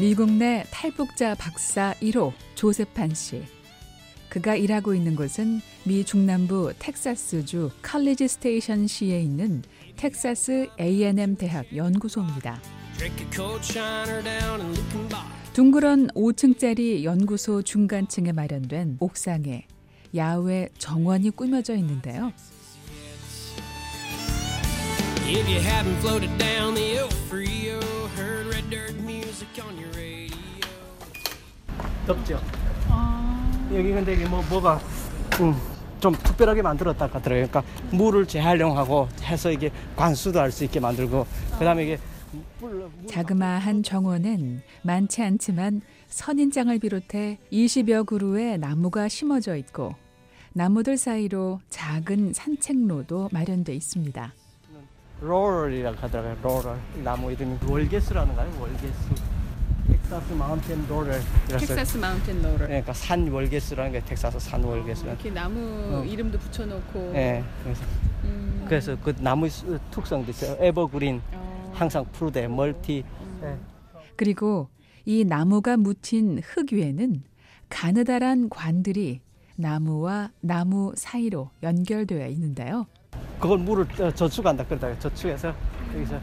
미국 내 탈북자 박사 1호 조셉 한 씨. 그가 일하고 있는 곳은 미 중남부 텍사스주 칼리지 스테이션 시에 있는 텍사스 A&M 대학 연구소입니다. 둥그런 5층짜리 연구소 중간층에 마련된 옥상에 야외 정원이 꾸며져 있는데요. 덥죠. 여기 근데 이게 뭐 뭐가 음, 좀 특별하게 만들었다 하더라고요. 그러니까 물을 재활용하고 해서 이게 관수도 할 수 있게 만들고 그다음에 이게 자그마한 정원은 많지 않지만 선인장을 비롯해 20여 그루의 나무가 심어져 있고 나무들 사이로 작은 산책로도 마련돼 있습니다. 로럴이라고 하더라고요. 이 나무 이름이 월게스라는 거예요. 월게스. Texas Mountain Laurel. Texas Mountain Laurel. 그러니까 산 월게스라는 게 텍사스 산 월게스. 이렇게 나무 어. 이름도 붙여놓고. 예. 그래서 음. 그래서 그 나무 특성도 있어요. evergreen 어. 항상 푸르데 multi. 예. 그리고 이 나무가 묻힌 흙 위에는 가느다란 관들이 나무와 나무 사이로 연결되어 있는데요. 그걸 물을 어, 저축한다 그러다가 저축해서 여기서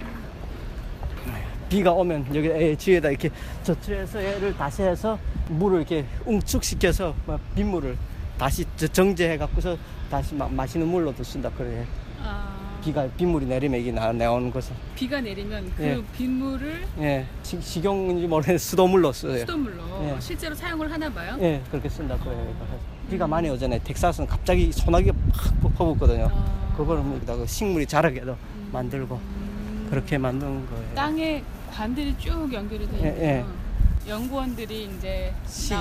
비가 오면 여기 애 뒤에다 이렇게 저축해서 얘를 다시 해서 물을 이렇게 응축시켜서 막 빗물을 다시 저- 정제해 갖고서 다시 마, 마시는 물로도 쓴다 그래. 아, 비가 빗물이 내리면 이게 나 나오는 것은 비가 내리면 그 예. 빗물을 예 시, 식용인지 모르는 수도물로 써요. 수돗물로 예. 실제로 사용을 하나 봐요. 예 그렇게 쓴다 그래요. 그래서 비가 많이 오잖아요. 텍사스는 갑자기 소나기가 팍 퍼붓거든요. 아. 그걸 여기다가 식물이 자라게도 만들고 그렇게 만든 거예요. 땅에 관들이 쭉 연결이 돼 예, 있고 예. 연구원들이 이제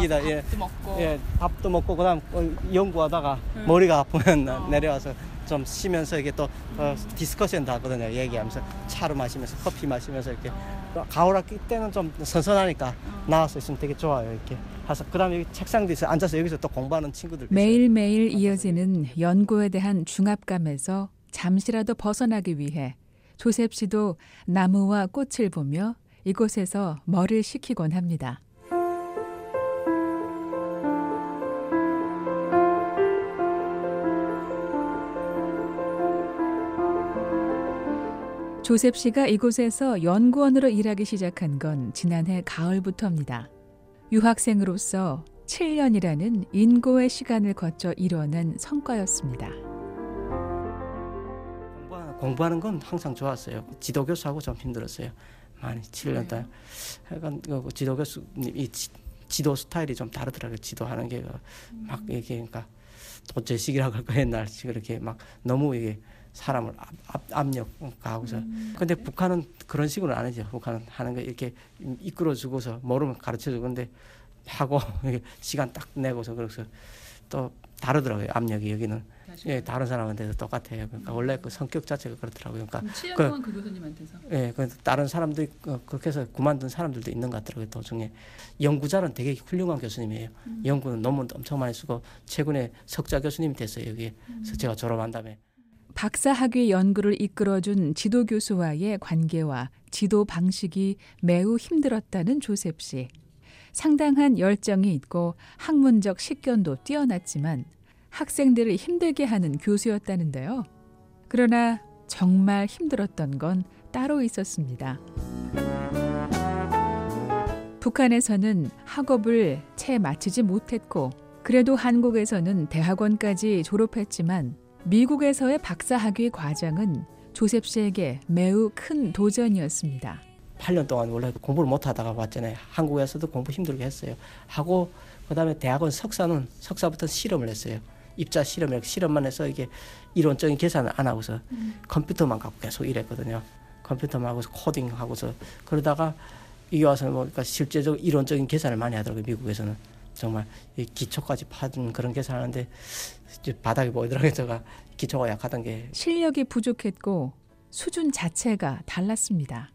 나 예. 밥도 먹고 예, 밥도 먹고 그다음 어, 연구하다가 음. 머리가 아프면 나- 어. 내려와서 좀 쉬면서 이게 또 어, 디스커션도 하거든요. 얘기하면서 차로 마시면서 커피 마시면서 이렇게 어. 가을 학기 때는 좀 선선하니까 어. 나와서 있으면 되게 좋아요. 이렇게. 해서 그다음에 여기 책상도 있어 앉아서 여기서 또 공부하는 친구들 매일매일 이어지는 연구에 대한 중압감에서 잠시라도 벗어나기 위해 조셉 씨도 나무와 꽃을 보며 이곳에서 머리를 식히곤 합니다. 조셉 씨가 이곳에서 연구원으로 일하기 시작한 건 지난해 가을부터입니다. 유학생으로서 7년이라는 인고의 시간을 거쳐 이뤄낸 성과였습니다. 공부하는, 건 항상 좋았어요. 지도 교수하고 좀 힘들었어요. 많이 7년 동안. 약간 그 지도 교수님 이 지, 지도 스타일이 좀 다르더라고요. 지도하는 게 막 이게 그러니까 도제식이라고 할까 옛날 그렇게 막 너무 이게 사람을 압, 압, 압력 가하고서 근데 북한은 그런 식으로 안 하죠. 북한은 하는 거 이렇게 이끌어 주고서 모르면 가르쳐 주고 근데 하고 시간 딱 내고서 그래서 또 다르더라고요. 압력이 여기는 예, 다른 사람한테도 똑같아요. 그러니까 원래 그 성격 자체가 그렇더라고요. 그러니까 7년 그- 동안 그 교수님한테서 예, 그 다른 사람들 어, 그렇게 해서 그만둔 사람들도 있는 것 같더라고요. 도중에 연구자는 되게 훌륭한 교수님이에요. 연구는 논문도 엄청 많이 쓰고 최근에 석자 교수님이 됐어요. 여기 그래서 제가 졸업한 다음에 박사 학위 연구를 이끌어준 지도 교수와의 관계와 지도 방식이 매우 힘들었다는 조셉 씨. 상당한 열정이 있고 학문적 식견도 뛰어났지만 학생들을 힘들게 하는 교수였다는데요. 그러나 정말 힘들었던 건 따로 있었습니다. 북한에서는 학업을 채 마치지 못했고 그래도 한국에서는 대학원까지 졸업했지만 미국에서의 박사학위 과정은 조셉 씨에게 매우 큰 도전이었습니다. 8년 동안 원래 공부를 못 하다가 왔잖아요. 한국에서도 공부 힘들게 했어요. 하고 그다음에 대학원 석사는 석사부터 실험을 했어요. 입자 실험을 실험만 해서 이게 이론적인 계산을 안 하고서 컴퓨터만 갖고 계속 일했거든요. 컴퓨터만 하고서 코딩하고서 그러다가 이게 와서 뭐 그러니까 실제적으로 이론적인 계산을 많이 하더라고요. 미국에서는 정말 이 기초까지 파는 그런 계산하는데 바닥에 보이더라고요. 제가 기초가 약하던 게 실력이 부족했고 수준 자체가 달랐습니다.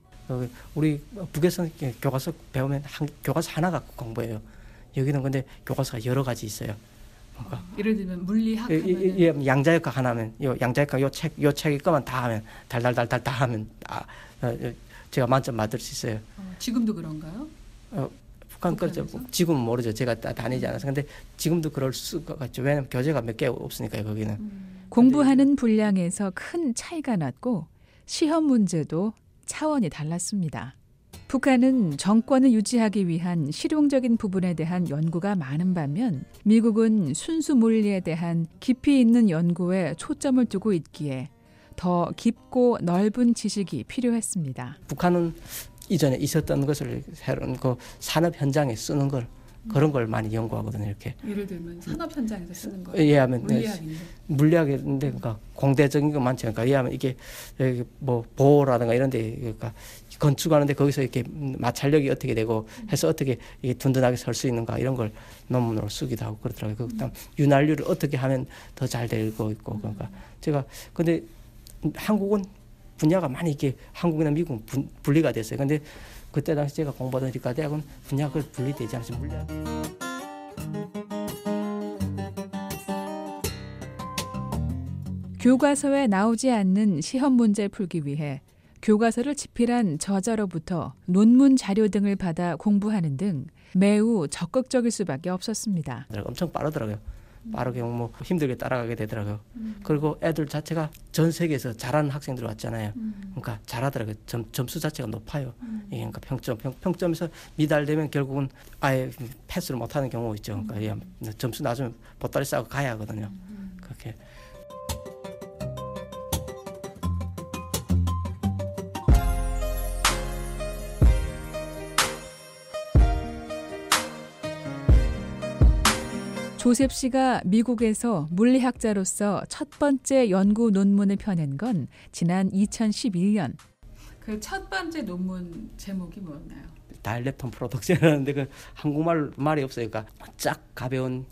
우리 이렇게 교과서 배우면 한, 교과서 하나 갖고 공부해요. 여기는 근데 교과서가 여러 가지 있어요. 그러니까 예를 들면 물리학 이- 이- 하면은 이- 이 양자역학 하나면 요 양자역학 요 책 요 책이 거만 다 하면 달달달달 다 하면 다 어, 어, 제가 만점 받을 수 있어요. 어, 지금도 그런가요? 북한 거죠. 지금은 모르죠. 제가 다 다니지 않아서. 근데 지금도 그럴 수가 있죠. 왜냐면 교재가 몇 개 없으니까요. 거기는. 음. 공부하는 분량에서 큰 차이가 났고 시험 문제도 차원이 달랐습니다. 북한은 정권을 유지하기 위한 실용적인 부분에 대한 연구가 많은 반면 미국은 순수 물리에 대한 깊이 있는 연구에 초점을 두고 있기에 더 깊고 넓은 지식이 필요했습니다. 북한은 이전에 있었던 것을 새로운 그 산업 현장에 쓰는 걸 그런 걸 많이 연구하거든요. 이렇게 예를 들면 산업 현장에서 쓰는 거. 네, 물리학인데. 물리학인데 그러니까 공대적인 거 많지 않을까 이해하면 이게 뭐 보호라든가 이런데 그러니까 건축하는데 거기서 이렇게 마찰력이 어떻게 되고 해서 어떻게 이게 든든하게 설 수 있는가 이런 걸 논문으로 쓰기도 하고 그러더라고요. 그 다음 윤활유를 어떻게 하면 더 잘 되고 있고 그러니까 제가 근데 한국은 분야가 많이 이렇게 한국이나 미국은 분, 분리가 됐어요. 근데 그때 당시 제가 공부하던理科대학은 분야가 분리되지 않았어요. 물리학. 교과서에 나오지 않는 시험 문제를 풀기 위해 교과서를 집필한 저자로부터 논문 자료 등을 받아 공부하는 등 매우 적극적일 수밖에 없었습니다. 엄청 빠르더라고요. 빠르게 뭐 힘들게 따라가게 되더라고요. 음. 그리고 애들 자체가 전 세계에서 잘하는 학생들 왔잖아요. 음. 그러니까 잘하더라고요. 점, 점수 자체가 높아요. 음. 예, 그러니까 평점, 평, 평점에서 미달되면 결국은 아예 패스를 못하는 경우 있죠. 그러니까 예, 점수 낮으면 보따리 싸고 가야 하거든요. 음. 그렇게. 조셉 씨가 미국에서 물리학자로서 첫 번째 연구 논문을 펴낸 건 지난 2011년 그 첫 번째 논문 제목이 뭐였나요? 다일렉톤 프로덕션이라는데 그 한국말 말이 없어요. 그러니까 짝 가벼운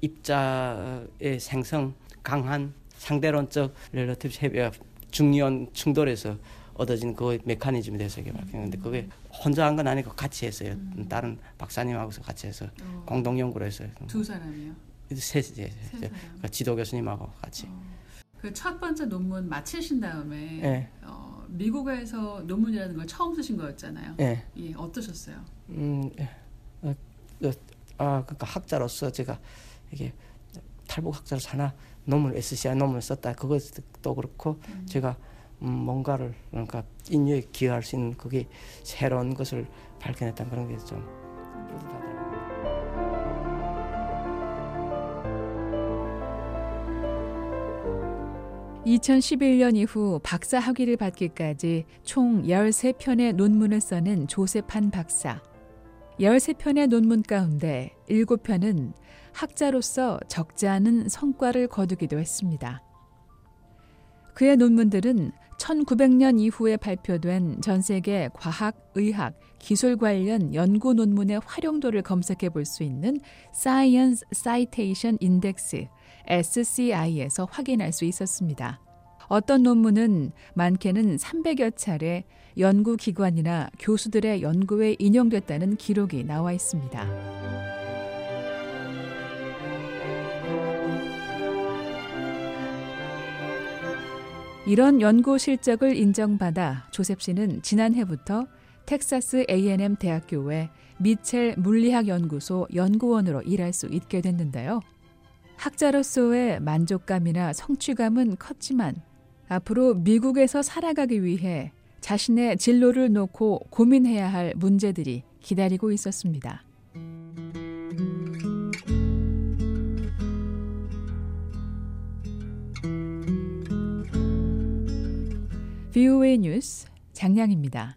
입자의 생성 강한 상대론적 렐러티브 해비와 중이온 충돌에서 얻어진 그 메커니즘에 대해서 이게 밝혔는데 그게 혼자 한 건 아니고 같이 했어요. 음. 다른 박사님하고서 같이 해서 어, 공동 연구를 했어요. 두 사람이요. 세, 세, 세 세, 사람. 그 지도 교수님하고 같이. 그첫 번째 논문 마치신 다음에 예. 어, 미국에서 논문이라는 걸 처음 쓰신 거였잖아요. 예. 예, 어떠셨어요? 음, 예. 어, 어, 아, 그러니까 학자로서 제가 이게 탈북 학자로서 하나 논문을 SCI 논문을 썼다. 그것도 그렇고 음. 제가 음, 뭔가를 그러니까 인류에 기여할 수 있는 그게 새로운 것을 발견했다는 그런 게 좀 뿌듯하더라고요. 2011년 이후 박사 학위를 받기까지 총 13편의 논문을 써낸 조세판 박사. 13편의 논문 가운데 7편은 학자로서 적지 않은 성과를 거두기도 했습니다. 그의 논문들은 1900년 이후에 발표된 전 세계 과학, 의학, 기술 관련 연구 논문의 활용도를 검색해 볼 수 있는 Science Citation Index SCI에서 확인할 수 있었습니다. 어떤 논문은 많게는 300여 차례 연구기관이나 교수들의 연구에 인용됐다는 기록이 나와 있습니다. 이런 연구 실적을 인정받아 조셉 씨는 지난해부터 텍사스 A&M 대학교의 미첼 물리학 연구소 연구원으로 일할 수 있게 됐는데요. 학자로서의 만족감이나 성취감은 컸지만 앞으로 미국에서 살아가기 위해 자신의 진로를 놓고 고민해야 할 문제들이 기다리고 있었습니다. VOA 뉴스 장량입니다.